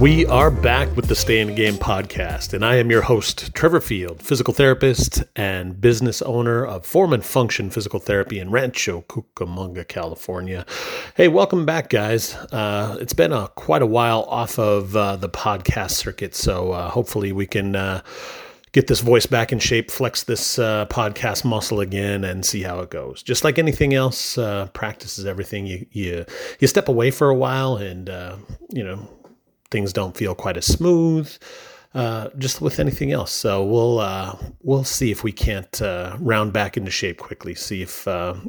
We are back with the Stay in the Game podcast, and I am your host, Trevor Field, physical therapist and business owner of Form and Function Physical Therapy in Rancho Cucamonga, California. Hey, welcome back, guys. Uh, it's been a, quite a while off of uh, the podcast circuit, so uh, hopefully we can uh, get this voice back in shape, flex this uh, podcast muscle again, and see how it goes. Just like anything else, uh, practice is everything. You you you step away for a while, and uh, you know things don't feel quite as smooth. Uh, just with anything else. So we'll uh, we'll see if we can't uh, round back into shape quickly. See if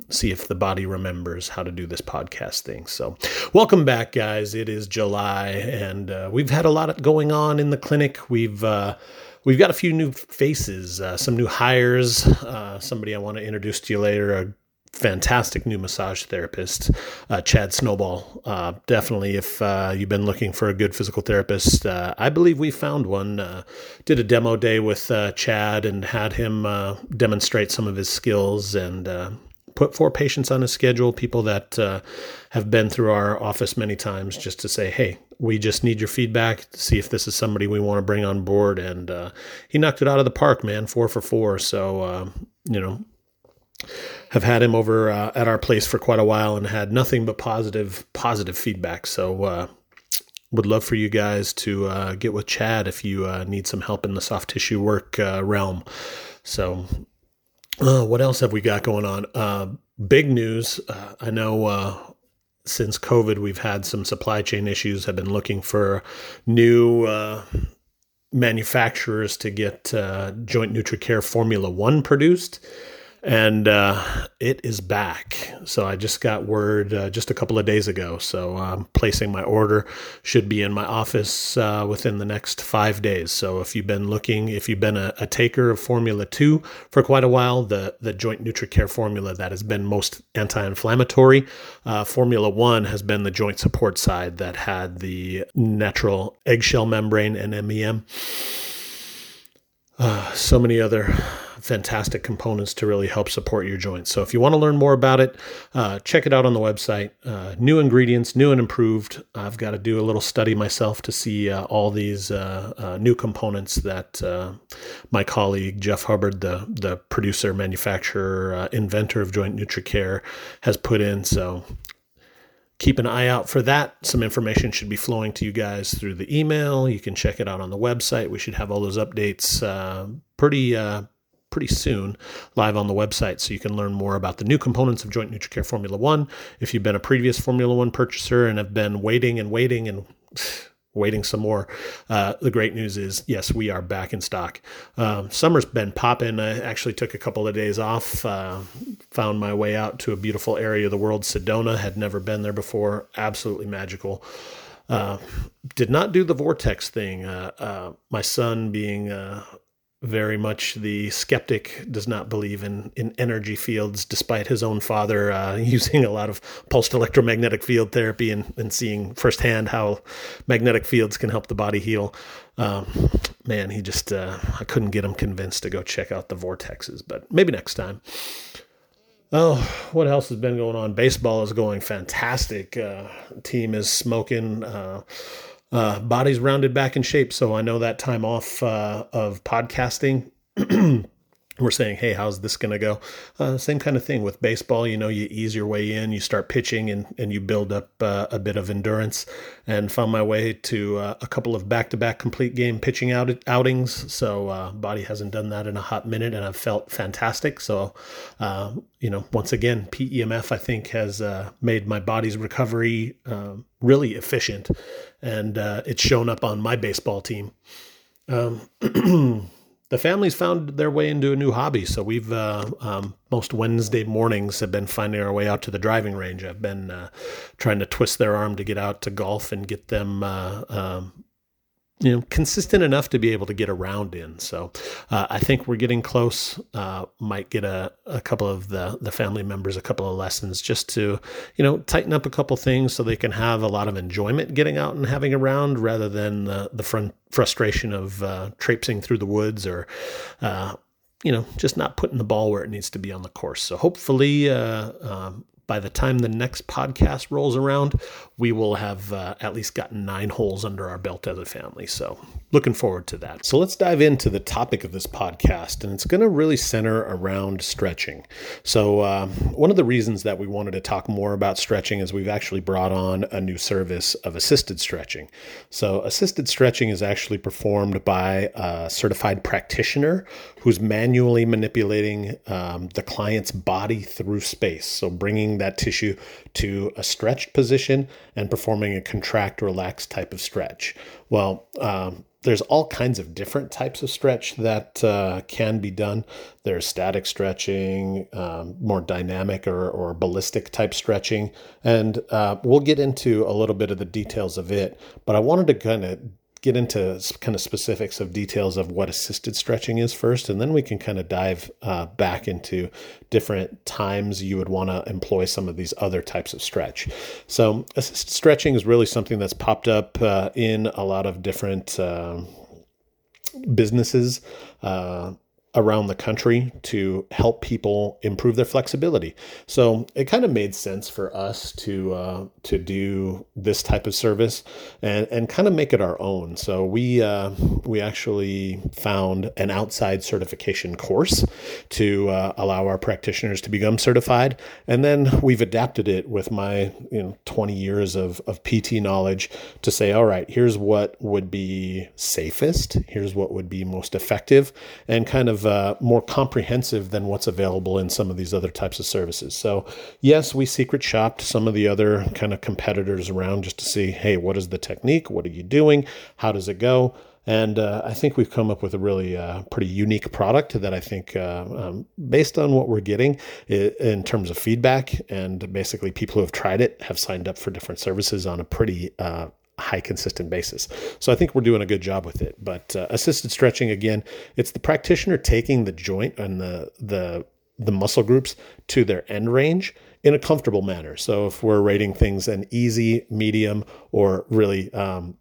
see if the body remembers how to do this podcast thing. So welcome back, guys. It is July, and we've had a lot going on in the clinic. We've we've got a few new faces, some new hires. somebody I want to introduce to you later. A fantastic new massage therapist, uh, Chad Snowball. Uh, definitely, if uh, you've been looking for a good physical therapist, uh, I believe we found one. Uh, did a demo day with uh, Chad and had him demonstrate some of his skills and put four patients on his schedule, people that have been through our office many times, just to say, hey, we just need your feedback to see if this is somebody we want to bring on board. And he knocked it out of the park, man, four for four. So, you know, have had him over uh, at our place for quite a while and had nothing but positive positive feedback. So uh, would love for you guys to uh, get with Chad if you uh, need some help in the soft tissue work uh, realm. So uh, what else have we got going on? big news. I know since COVID, we've had some supply chain issues. Have been looking for new uh, manufacturers to get uh, Joint NutriCare Formula One produced and uh, it is back. So I just got word uh, just a couple of days ago. So I'm placing my order. Should be in my office uh, within the next five days. So if you've been looking, if you've been a, a, taker of Formula Two for quite a while, the the Joint NutriCare formula that has been most anti-inflammatory. Uh, formula One has been the joint support side that had the natural eggshell membrane and MEM. Uh, so many other fantastic components to really help support your joints. So if you want to learn more about it, uh, check it out on the website. Uh, new ingredients, new and improved. I've got to do a little study myself to see uh, all these uh, uh, new components that uh, my colleague Jeff Hubbard, the the producer, manufacturer, inventor of Joint NutriCare, has put in. So keep an eye out for that. Some information should be flowing to you guys through the email. You can check it out on the website. We should have all those updates uh, pretty uh, pretty soon live on the website so you can learn more about the new components of Joint NutriCare Formula One. If you've been a previous Formula One purchaser and have been waiting and waiting and waiting some more. Uh, the great news is, yes, we are back in stock. Um, summer's been popping. I actually took a couple of days off, uh, found my way out to a beautiful area of the world, Sedona. Had never been there before. Absolutely magical. Uh, did not do the vortex thing. Uh, uh, my son, being uh, very much the skeptic does not believe in in energy fields despite his own father uh, using a lot of pulsed electromagnetic field therapy and, and seeing firsthand how magnetic fields can help the body heal um, man he just uh, i couldn't get him convinced to go check out the vortexes but maybe next time Oh, what else has been going on? Baseball is going fantastic. Uh, team is smoking. Uh, uh, body's rounded back in shape. So I know that time off uh, of podcasting. we're saying, hey, how's this going to go? Uh, same kind of thing with baseball. You know, you ease your way in, you start pitching, and, and you build up uh, a bit of endurance. And found my way to uh, a couple of back to back complete game pitching out, outings. So, uh, body hasn't done that in a hot minute, and I've felt fantastic. So, uh, you know, once again, PEMF, I think, has uh, made my body's recovery um, really efficient. And it's shown up on my baseball team. Um, the family's found their way into a new hobby. So we've uh, um, most Wednesday mornings have been finding our way out to the driving range. I've been uh, trying to twist their arm to get out to golf and get them uh, um, you know, consistent enough to be able to get around in. So uh, I think we're getting close. Uh, might get a, a couple of the, the family members a couple of lessons just to, you know, tighten up a couple things so they can have a lot of enjoyment getting out and having around rather than the, the front frustration of uh, traipsing through the woods or uh, you know, just not putting the ball where it needs to be on the course. So hopefully, uh, um, by the time the next podcast rolls around, we will have uh, at least gotten nine holes under our belt as a family. So, looking forward to that. So, let's dive into the topic of this podcast, and it's going to really center around stretching. So, um, one of the reasons that we wanted to talk more about stretching is we've actually brought on a new service of assisted stretching. So, assisted stretching is actually performed by a certified practitioner who's manually manipulating um, the client's body through space. So, bringing that tissue to a stretched position and performing a contract relax type of stretch. Well, um, there's all kinds of different types of stretch that uh, can be done. There's static stretching, um, more dynamic or, or ballistic type stretching, and uh, we'll get into a little bit of the details of it. But I wanted to kind of get into kind of specifics of details of what assisted stretching is first, and then we can kind of dive uh, back into different times you would want to employ some of these other types of stretch. So, assisted stretching is really something that's popped up uh, in a lot of different. Uh, businesses around the country to help people improve their flexibility. So it kind of made sense for us to uh, to do this type of service and and kind of make it our own. So we uh, we actually found an outside certification course to uh, allow our practitioners to become certified, and then we've adapted it with my you know 20 years of of PT knowledge to say, all right, here's what would be safest, here's what would be most effective, and kind of uh, more comprehensive than what's available in some of these other types of services. So, yes, we secret shopped some of the other kind of competitors around just to see, hey, what is the technique? What are you doing? How does it go? And uh, I think we've come up with a really uh, pretty unique product that I think, uh, um, based on what we're getting in terms of feedback, and basically people who have tried it have signed up for different services on a pretty uh, high consistent basis. So I think we're doing a good job with it. But uh, assisted stretching again, it's the practitioner taking the joint and the the the muscle groups to their end range in a comfortable manner. So if we're rating things an easy, medium, or really um,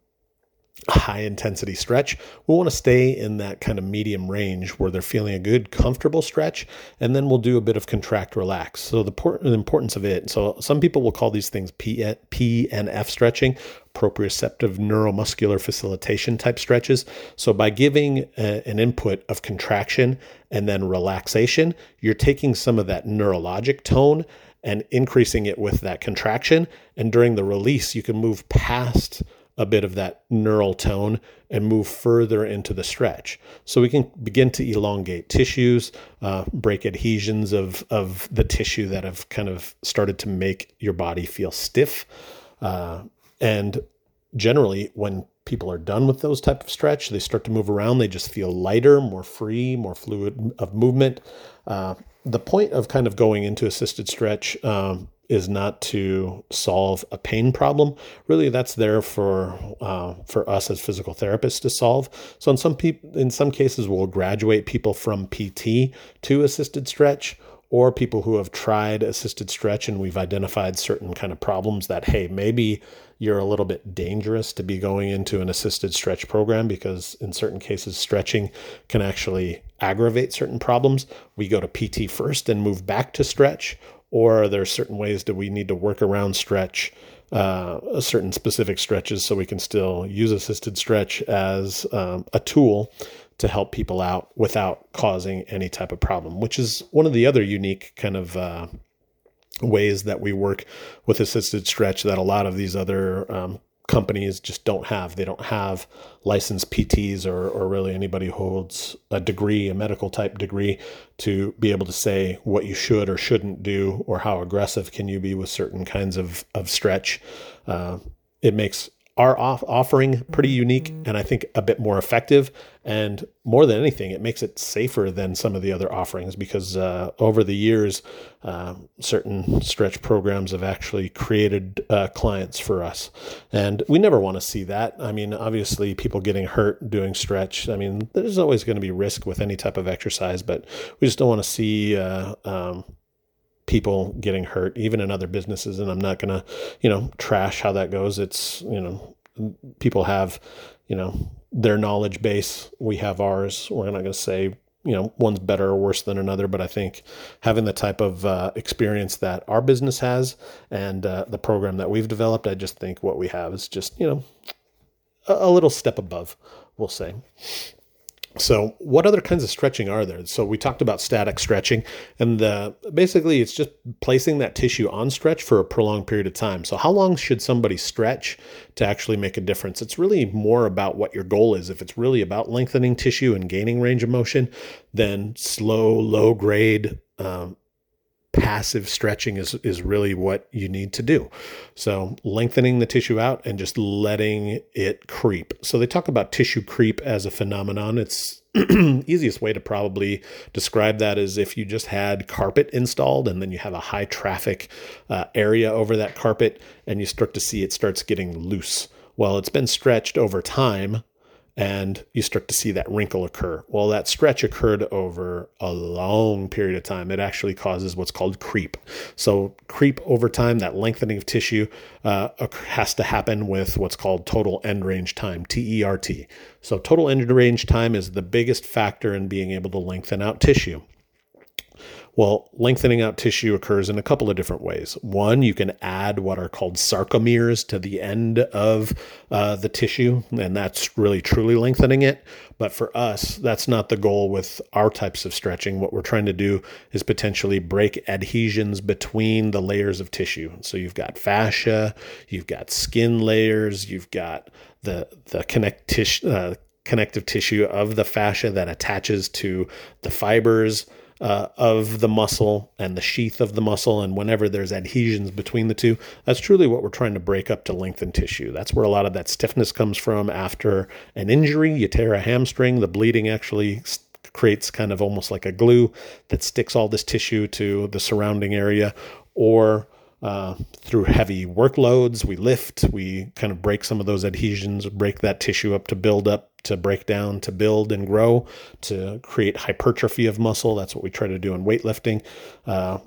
high intensity stretch, we want to stay in that kind of medium range where they're feeling a good, comfortable stretch. And then we'll do a bit of contract relax. So, the, the importance of it. So, some people will call these things P, P and F stretching, proprioceptive neuromuscular facilitation type stretches. So, by giving a, an input of contraction and then relaxation, you're taking some of that neurologic tone and increasing it with that contraction. And during the release, you can move past a bit of that neural tone and move further into the stretch. So we can begin to elongate tissues, uh, break adhesions of, of the tissue that have kind of started to make your body feel stiff. Uh, and generally, when people are done with those type of stretch, they start to move around. They just feel lighter, more free, more fluid of movement. Uh, the point of kind of going into assisted stretch um, is not to solve a pain problem. Really, that's there for uh, for us as physical therapists to solve. So in some people, in some cases, we'll graduate people from PT to assisted stretch, or people who have tried assisted stretch and we've identified certain kind of problems that hey maybe you're a little bit dangerous to be going into an assisted stretch program because in certain cases stretching can actually aggravate certain problems we go to pt first and move back to stretch or are there certain ways that we need to work around stretch uh, certain specific stretches so we can still use assisted stretch as um, a tool to help people out without causing any type of problem, which is one of the other unique kind of uh, ways that we work with assisted stretch that a lot of these other um, companies just don't have. They don't have licensed PTs or, or really anybody who holds a degree, a medical type degree, to be able to say what you should or shouldn't do or how aggressive can you be with certain kinds of, of stretch. Uh, it makes our off- offering pretty unique and I think a bit more effective. And more than anything, it makes it safer than some of the other offerings because uh, over the years, uh, certain stretch programs have actually created uh, clients for us. And we never want to see that. I mean, obviously, people getting hurt doing stretch, I mean, there's always going to be risk with any type of exercise, but we just don't want to see. Uh, um, people getting hurt, even in other businesses. And I'm not going to, you know, trash how that goes. It's, you know, people have, you know, their knowledge base. We have ours. We're not going to say you know one's better or worse than another but i think having the type of uh, experience that our business has and uh, the program that we've developed i just think what we have is just you know a, a little step above we'll say so, what other kinds of stretching are there? So, we talked about static stretching, and the, basically, it's just placing that tissue on stretch for a prolonged period of time. So, how long should somebody stretch to actually make a difference? It's really more about what your goal is. If it's really about lengthening tissue and gaining range of motion, then slow, low grade um, passive stretching is is really what you need to do. So lengthening the tissue out and just letting it creep. So they talk about tissue creep as a phenomenon. It's easiest way to probably describe that is if you just had carpet installed and then you have a high traffic uh, area over that carpet and you start to see it starts getting loose. Well, it's been stretched over time and you start to see that wrinkle occur. Well, that stretch occurred over a long period of time. It actually causes what's called creep. So, creep over time, that lengthening of tissue uh, has to happen with what's called total end range time, TERT. So, total end range time is the biggest factor in being able to lengthen out tissue. Well, lengthening out tissue occurs in a couple of different ways. One, you can add what are called sarcomeres to the end of uh, the tissue, and that's really truly lengthening it. But for us, that's not the goal with our types of stretching. What we're trying to do is potentially break adhesions between the layers of tissue. So you've got fascia, you've got skin layers, you've got the the connect tissue. Uh, connective tissue of the fascia that attaches to the fibers uh, of the muscle and the sheath of the muscle. And whenever there's adhesions between the two, that's truly what we're trying to break up to lengthen tissue. That's where a lot of that stiffness comes from after an injury. You tear a hamstring, the bleeding actually creates kind of almost like a glue that sticks all this tissue to the surrounding area. Or uh, through heavy workloads, we lift, we kind of break some of those adhesions, break that tissue up to build up to break down, to build and grow, to create hypertrophy of muscle. That's what we try to do in weightlifting. Uh,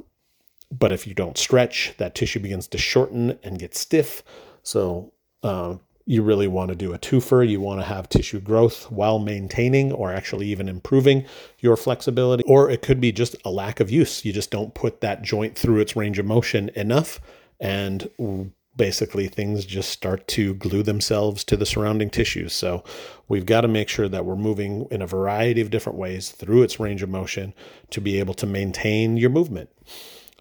but if you don't stretch, that tissue begins to shorten and get stiff. So uh, you really want to do a twofer. You want to have tissue growth while maintaining or actually even improving your flexibility. Or it could be just a lack of use. You just don't put that joint through its range of motion enough. And basically things just start to glue themselves to the surrounding tissues. So we've got to make sure that we're moving in a variety of different ways through its range of motion to be able to maintain your movement.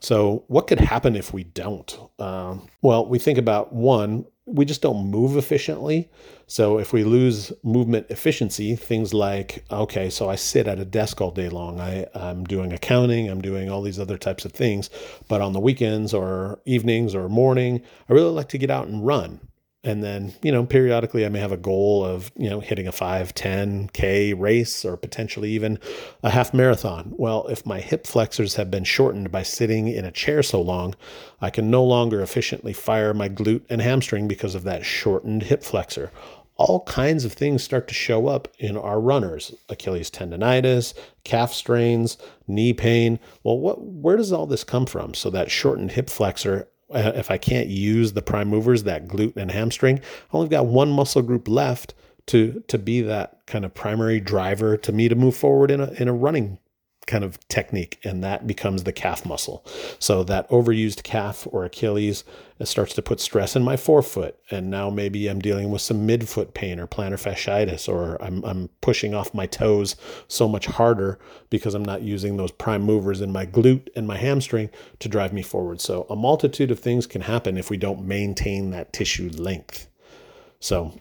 So, what could happen if we don't? Um, well, we think about one, we just don't move efficiently. So if we lose movement efficiency, things like, okay, so I sit at a desk all day long. I, I'm doing accounting, I'm doing all these other types of things. But on the weekends or evenings or morning, I really like to get out and run and then you know periodically i may have a goal of you know hitting a 5 10k race or potentially even a half marathon. Well if my hip flexors have been shortened by sitting in a chair so long i can no longer efficiently fire my glute and hamstring because of that shortened hip flexor. All kinds of things start to show up in our runners. Achilles tendonitis calf strains knee pain. Well what where does all this come from? So that shortened hip flexor Uh, if I can't use the prime movers, that glute and hamstring, I only got one muscle group left to to be that kind of primary driver to me to move forward in a in a running kind of technique, and that becomes the calf muscle. So that overused calf or Achilles starts to put stress in my forefoot, and now maybe I'm dealing with some midfoot pain or plantar fasciitis, or I'm I'm pushing off my toes so much harder because I'm not using those prime movers in my glute and my hamstring to drive me forward. So a multitude of things can happen if we don't maintain that tissue length. So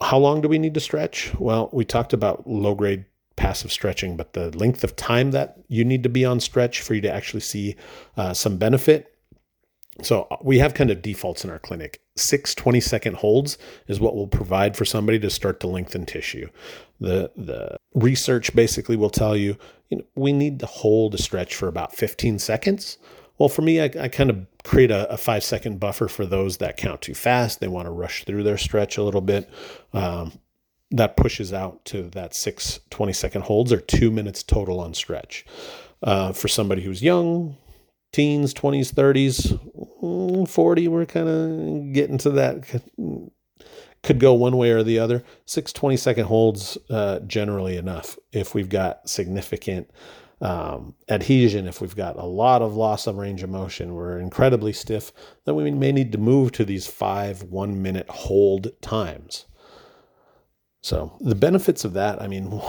how long do we need to stretch? Well, we talked about low grade passive stretching, but the length of time that you need to be on stretch for you to actually see uh, some benefit. So uh, we have kind of defaults in our clinic. Six 20 second holds is what will provide for somebody to start to lengthen tissue. The the research basically will tell you, you know, we need to hold a stretch for about 15 seconds. Well, for me, I, I kind of create a, a, five second buffer for those that count too fast. They want to rush through their stretch a little bit. Um, that pushes out to that six 20 second holds or two minutes total on stretch. Uh, for somebody who's young, teens, 20s, 30s, mm, 40, we're kind of getting to that could go one way or the other. Six 20 second holds uh, generally enough if we've got significant um, adhesion, if we've got a lot of loss of range of motion, we're incredibly stiff, then we may need to move to these five one minute hold times. So, the benefits of that, I mean,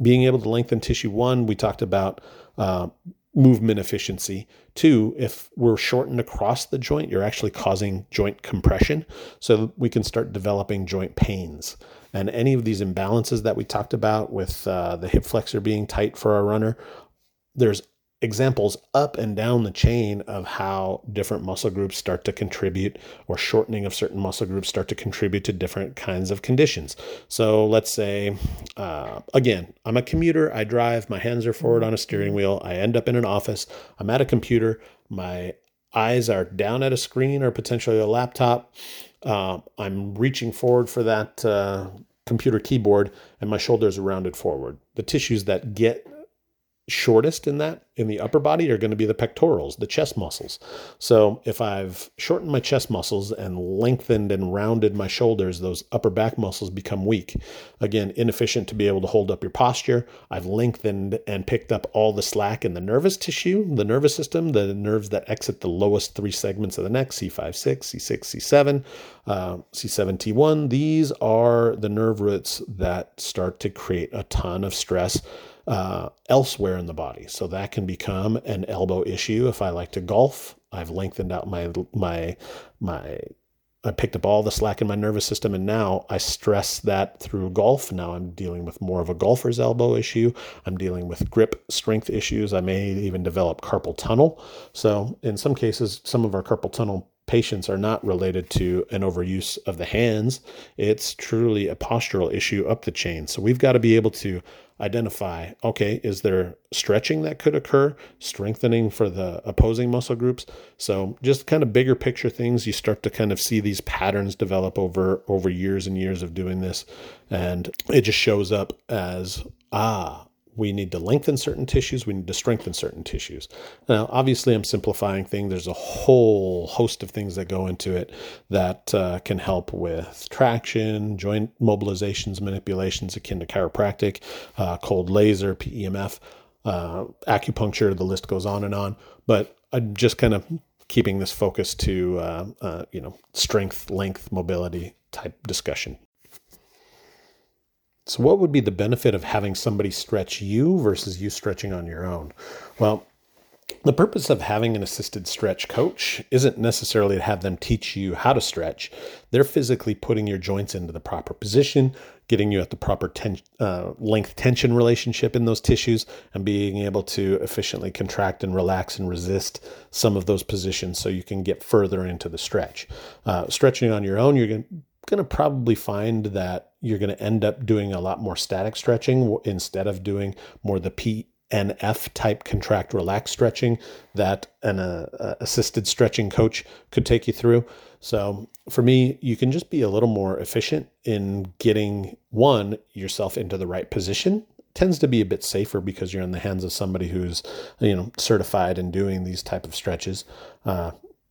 being able to lengthen tissue, one, we talked about uh, movement efficiency. Two, if we're shortened across the joint, you're actually causing joint compression. So we can start developing joint pains. And any of these imbalances that we talked about with uh, the hip flexor being tight for our runner, there's examples up and down the chain of how different muscle groups start to contribute or shortening of certain muscle groups start to contribute to different kinds of conditions. So let's say, uh, again, I'm a commuter, I drive, my hands are forward on a steering wheel, I end up in an office, I'm at a computer, my eyes are down at a screen or potentially a laptop. Uh, I'm reaching forward for that uh, computer keyboard and my shoulders are rounded forward. The tissues that get shortest in that in the upper body are going to be the pectorals, the chest muscles. So if I've shortened my chest muscles and lengthened and rounded my shoulders, those upper back muscles become weak. Again, inefficient to be able to hold up your posture. I've lengthened and picked up all the slack in the nervous tissue, the nervous system, the nerves that exit the lowest three segments of the neck, C5, 6, C6, C7, uh, C7, T1. These are the nerve roots that start to create a ton of stress uh, elsewhere in the body. So that can become an elbow issue if I like to golf. I've lengthened out my my my I picked up all the slack in my nervous system and now I stress that through golf. Now I'm dealing with more of a golfer's elbow issue. I'm dealing with grip strength issues. I may even develop carpal tunnel. So in some cases, some of our carpal tunnel patients are not related to an overuse of the hands. It's truly a postural issue up the chain. So we've got to be able to identify okay, is there stretching that could occur, strengthening for the opposing muscle groups? So just kind of bigger picture things, you start to kind of see these patterns develop over over years and years of doing this. And it just shows up as ah, we need to lengthen certain tissues, we need to strengthen certain tissues. Now, obviously, I'm simplifying things. There's a whole host of things that go into it that uh, can help with traction, joint mobilizations, manipulations akin to chiropractic, uh, cold laser, PEMF, uh, acupuncture, the list goes on and on. But I'm just kind of keeping this focus to, uh, uh, you know, strength, length, mobility type discussion. So, what would be the benefit of having somebody stretch you versus you stretching on your own? Well, the purpose of having an assisted stretch coach isn't necessarily to have them teach you how to stretch. They're physically putting your joints into the proper position, getting you at the proper ten, uh, length tension relationship in those tissues, and being able to efficiently contract and relax and resist some of those positions so you can get further into the stretch. Uh, stretching on your own, you're going to going to probably find that you're going to end up doing a lot more static stretching instead of doing more the PNF type contract relax stretching that an uh, assisted stretching coach could take you through. So for me, you can just be a little more efficient in getting one yourself into the right position tends to be a bit safer because you're in the hands of somebody who's you know certified in doing these type of stretches uh,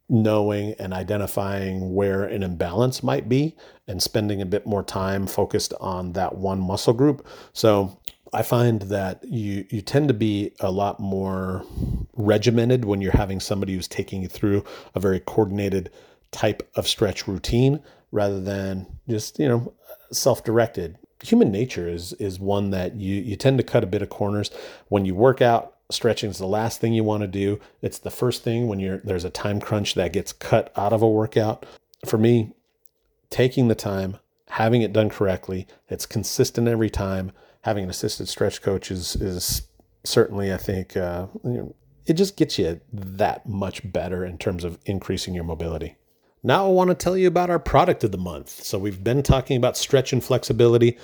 knowing and identifying where an imbalance might be and spending a bit more time focused on that one muscle group. So I find that you you tend to be a lot more regimented when you're having somebody who's taking you through a very coordinated type of stretch routine rather than just, you know, self-directed. Human nature is is one that you you tend to cut a bit of corners when you work out stretching is the last thing you want to do. It's the first thing when you're there's a time crunch that gets cut out of a workout. For me, taking the time, having it done correctly, it's consistent every time. Having an assisted stretch coach is is certainly, I think, uh, you know, it just gets you that much better in terms of increasing your mobility. Now I want to tell you about our product of the month. So we've been talking about stretch and flexibility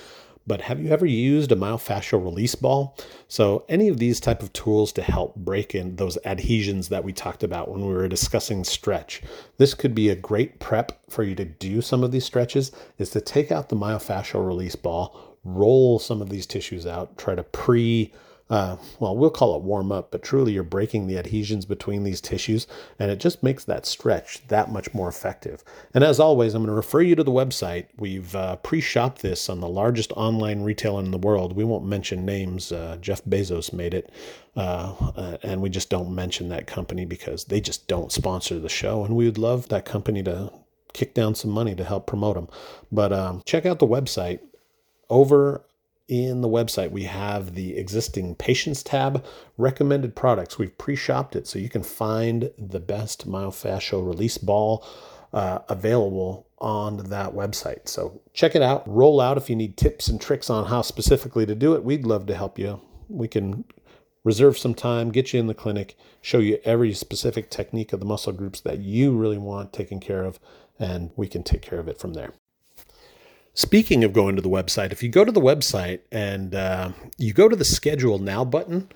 but have you ever used a myofascial release ball? So any of these type of tools to help break in those adhesions that we talked about when we were discussing stretch. This could be a great prep for you to do some of these stretches is to take out the myofascial release ball, roll some of these tissues out, try to pre uh, well, we'll call it warm up, but truly you're breaking the adhesions between these tissues, and it just makes that stretch that much more effective. And as always, I'm going to refer you to the website. We've uh, pre shopped this on the largest online retailer in the world. We won't mention names. Uh, Jeff Bezos made it. Uh, uh, and we just don't mention that company because they just don't sponsor the show. And we would love that company to kick down some money to help promote them. But um, check out the website. Over in the website, we have the existing patients tab, recommended products. We've pre shopped it so you can find the best myofascial release ball uh, available on that website. So check it out. Roll out if you need tips and tricks on how specifically to do it. We'd love to help you. We can reserve some time, get you in the clinic, show you every specific technique of the muscle groups that you really want taken care of, and we can take care of it from there. Speaking of going to the website, if you go to the website and uh, you go to the schedule now button,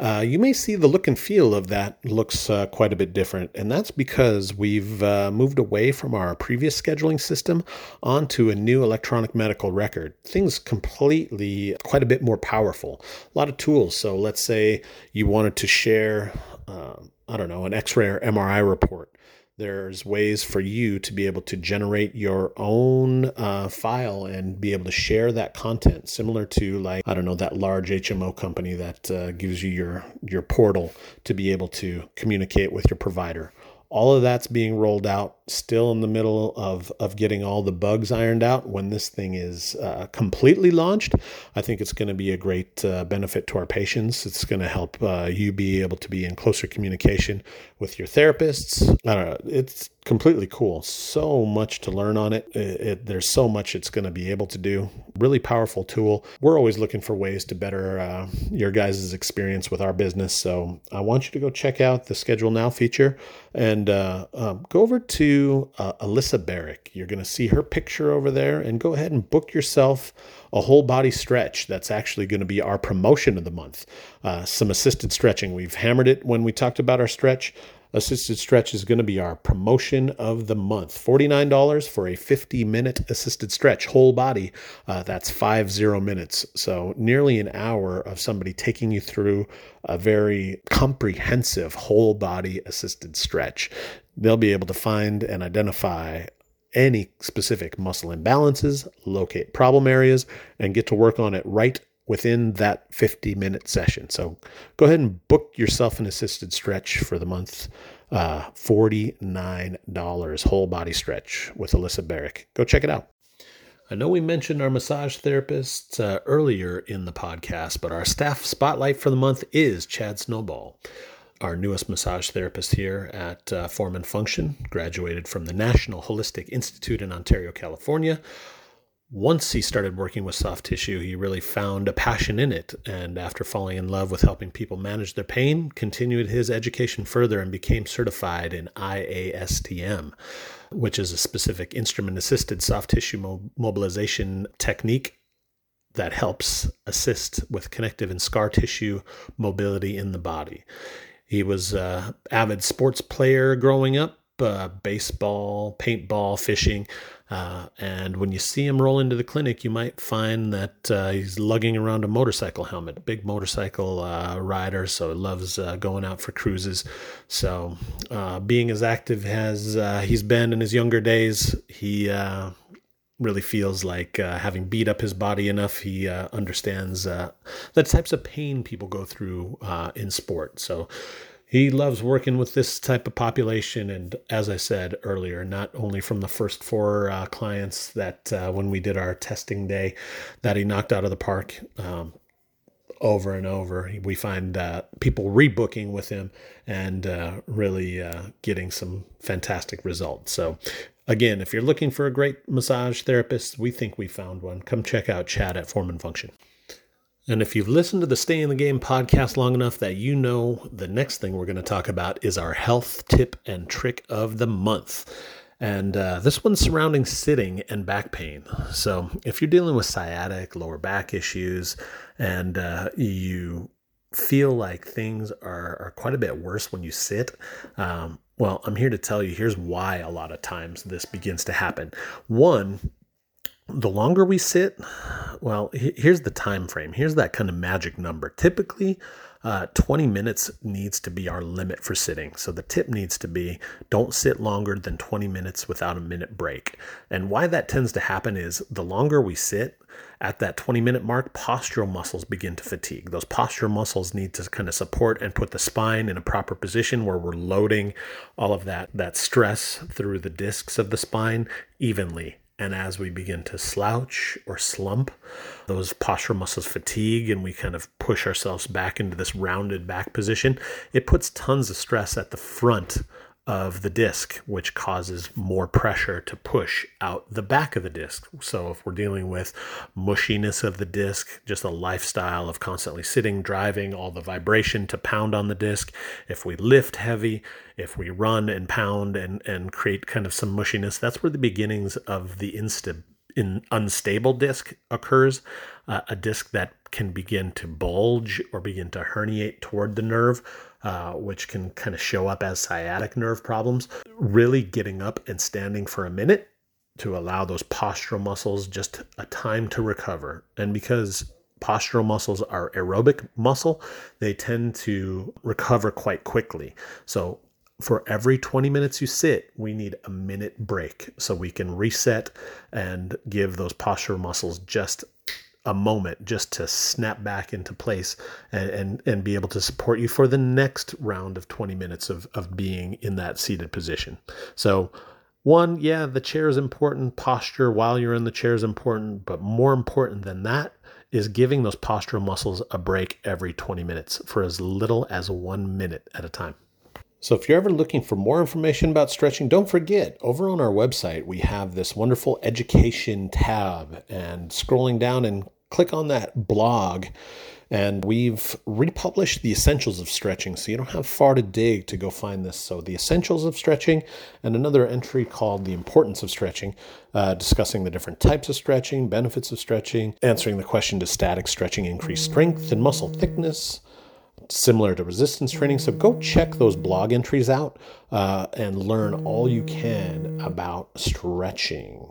uh, you may see the look and feel of that looks uh, quite a bit different. And that's because we've uh, moved away from our previous scheduling system onto a new electronic medical record. Things completely quite a bit more powerful. A lot of tools. So let's say you wanted to share, uh, I don't know, an x ray or MRI report there's ways for you to be able to generate your own uh, file and be able to share that content similar to like i don't know that large hmo company that uh, gives you your your portal to be able to communicate with your provider all of that's being rolled out still in the middle of, of getting all the bugs ironed out. When this thing is uh, completely launched i think it's going to be a great uh, benefit to our patients. It's going to help uh, you be able to be in closer communication with your therapists. I don't know. It's completely cool so much to learn on it, it, it there's so much it's going to be able to do really powerful tool we're always looking for ways to better uh, your guys' experience with our business so i want you to go check out the schedule now feature and uh, um, go over to uh, Alyssa Barrick. You're going to see her picture over there and go ahead and book yourself a whole body stretch. That's actually going to be our promotion of the month. Uh, some assisted stretching. We've hammered it when we talked about our stretch. Assisted stretch is going to be our promotion of the month. $49 for a 50 minute assisted stretch, whole body. Uh, that's five zero minutes. So nearly an hour of somebody taking you through a very comprehensive whole body assisted stretch. They'll be able to find and identify any specific muscle imbalances, locate problem areas, and get to work on it right within that 50 minute session. So go ahead and book yourself an assisted stretch for the month. Uh, $49 whole body stretch with Alyssa Barrick. Go check it out. I know we mentioned our massage therapists uh, earlier in the podcast, but our staff spotlight for the month is Chad Snowball, our newest massage therapist here at uh, Form and Function, graduated from the National Holistic Institute in Ontario, California once he started working with soft tissue, he really found a passion in it. And after falling in love with helping people manage their pain, continued his education further and became certified in IASTM, which is a specific instrument assisted soft tissue mo- mobilization technique that helps assist with connective and scar tissue mobility in the body. He was an avid sports player growing up, uh, baseball, paintball, fishing. Uh, and when you see him roll into the clinic, you might find that uh, he's lugging around a motorcycle helmet, big motorcycle uh, rider, so loves uh, going out for cruises. So, uh, being as active as uh, he's been in his younger days, he really feels like having beat up his body enough, he understands the types of pain people go through in sport. So, he loves working with this type of population. And as I said earlier, not only from the first four uh, clients that uh, when we did our testing day that he knocked out of the park um, over and over, we find uh, people rebooking with him and uh, really uh, getting some fantastic results. So, again, if you're looking for a great massage therapist, we think we found one. Come check out Chad at Form and Function. And if you've listened to the Stay in the Game podcast long enough that you know the next thing we're going to talk about is our health tip and trick of the month. And uh, this one's surrounding sitting and back pain. So if you're dealing with sciatic, lower back issues, and uh, you feel like things are, are quite a bit worse when you sit, um, well, I'm here to tell you here's why a lot of times this begins to happen. One, the longer we sit, well, here's the time frame. Here's that kind of magic number. Typically, uh, 20 minutes needs to be our limit for sitting. So the tip needs to be don't sit longer than 20 minutes without a minute break. And why that tends to happen is the longer we sit, at that 20 minute mark, postural muscles begin to fatigue. Those postural muscles need to kind of support and put the spine in a proper position where we're loading all of that, that stress through the discs of the spine evenly and as we begin to slouch or slump, those postural muscles fatigue and we kind of push ourselves back into this rounded back position. It puts tons of stress at the front of the disc, which causes more pressure to push out the back of the disc. So, if we're dealing with mushiness of the disc, just a lifestyle of constantly sitting, driving, all the vibration to pound on the disc, if we lift heavy, if we run and pound and, and create kind of some mushiness, that's where the beginnings of the insta in unstable disc occurs, uh, a disc that can begin to bulge or begin to herniate toward the nerve uh, which can kind of show up as sciatic nerve problems. Really getting up and standing for a minute to allow those postural muscles just a time to recover. And because postural muscles are aerobic muscle, they tend to recover quite quickly. So for every 20 minutes you sit, we need a minute break so we can reset and give those postural muscles just a moment just to snap back into place and, and, and be able to support you for the next round of 20 minutes of, of being in that seated position. So, one, yeah, the chair is important. Posture while you're in the chair is important. But more important than that is giving those postural muscles a break every 20 minutes for as little as one minute at a time. So, if you're ever looking for more information about stretching, don't forget over on our website, we have this wonderful education tab. And scrolling down and click on that blog, and we've republished the essentials of stretching. So, you don't have far to dig to go find this. So, the essentials of stretching, and another entry called the importance of stretching, uh, discussing the different types of stretching, benefits of stretching, answering the question Does static stretching increase strength and muscle thickness? Similar to resistance training. So go check those blog entries out uh, and learn all you can about stretching.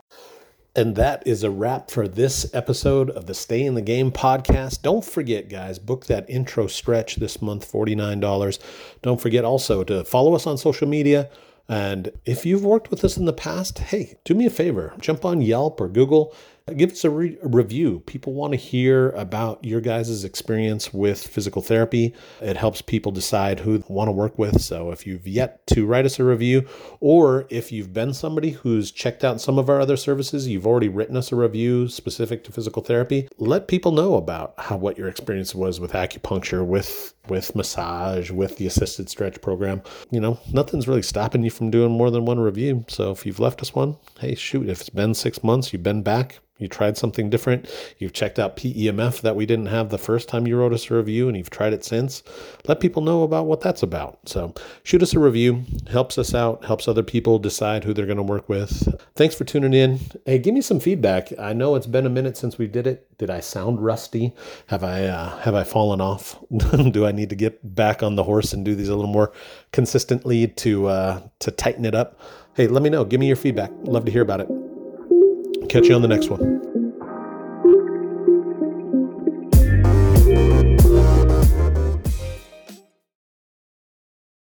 And that is a wrap for this episode of the Stay in the Game podcast. Don't forget, guys, book that intro stretch this month, $49. Don't forget also to follow us on social media. And if you've worked with us in the past, hey, do me a favor, jump on Yelp or Google give us a, re- a review. People want to hear about your guys' experience with physical therapy. It helps people decide who they want to work with. So if you've yet to write us a review, or if you've been somebody who's checked out some of our other services, you've already written us a review specific to physical therapy, let people know about how what your experience was with acupuncture, with with massage, with the assisted stretch program. You know, nothing's really stopping you from doing more than one review. So if you've left us one, hey, shoot, if it's been six months, you've been back, you tried something different. You've checked out PEMF that we didn't have the first time you wrote us a review and you've tried it since. Let people know about what that's about. So shoot us a review. Helps us out, helps other people decide who they're going to work with. Thanks for tuning in. Hey, give me some feedback. I know it's been a minute since we did it. Did I sound rusty? Have I uh, have I fallen off? do I need to get back on the horse and do these a little more consistently to uh, to tighten it up? Hey, let me know. Give me your feedback. Love to hear about it. Catch you on the next one.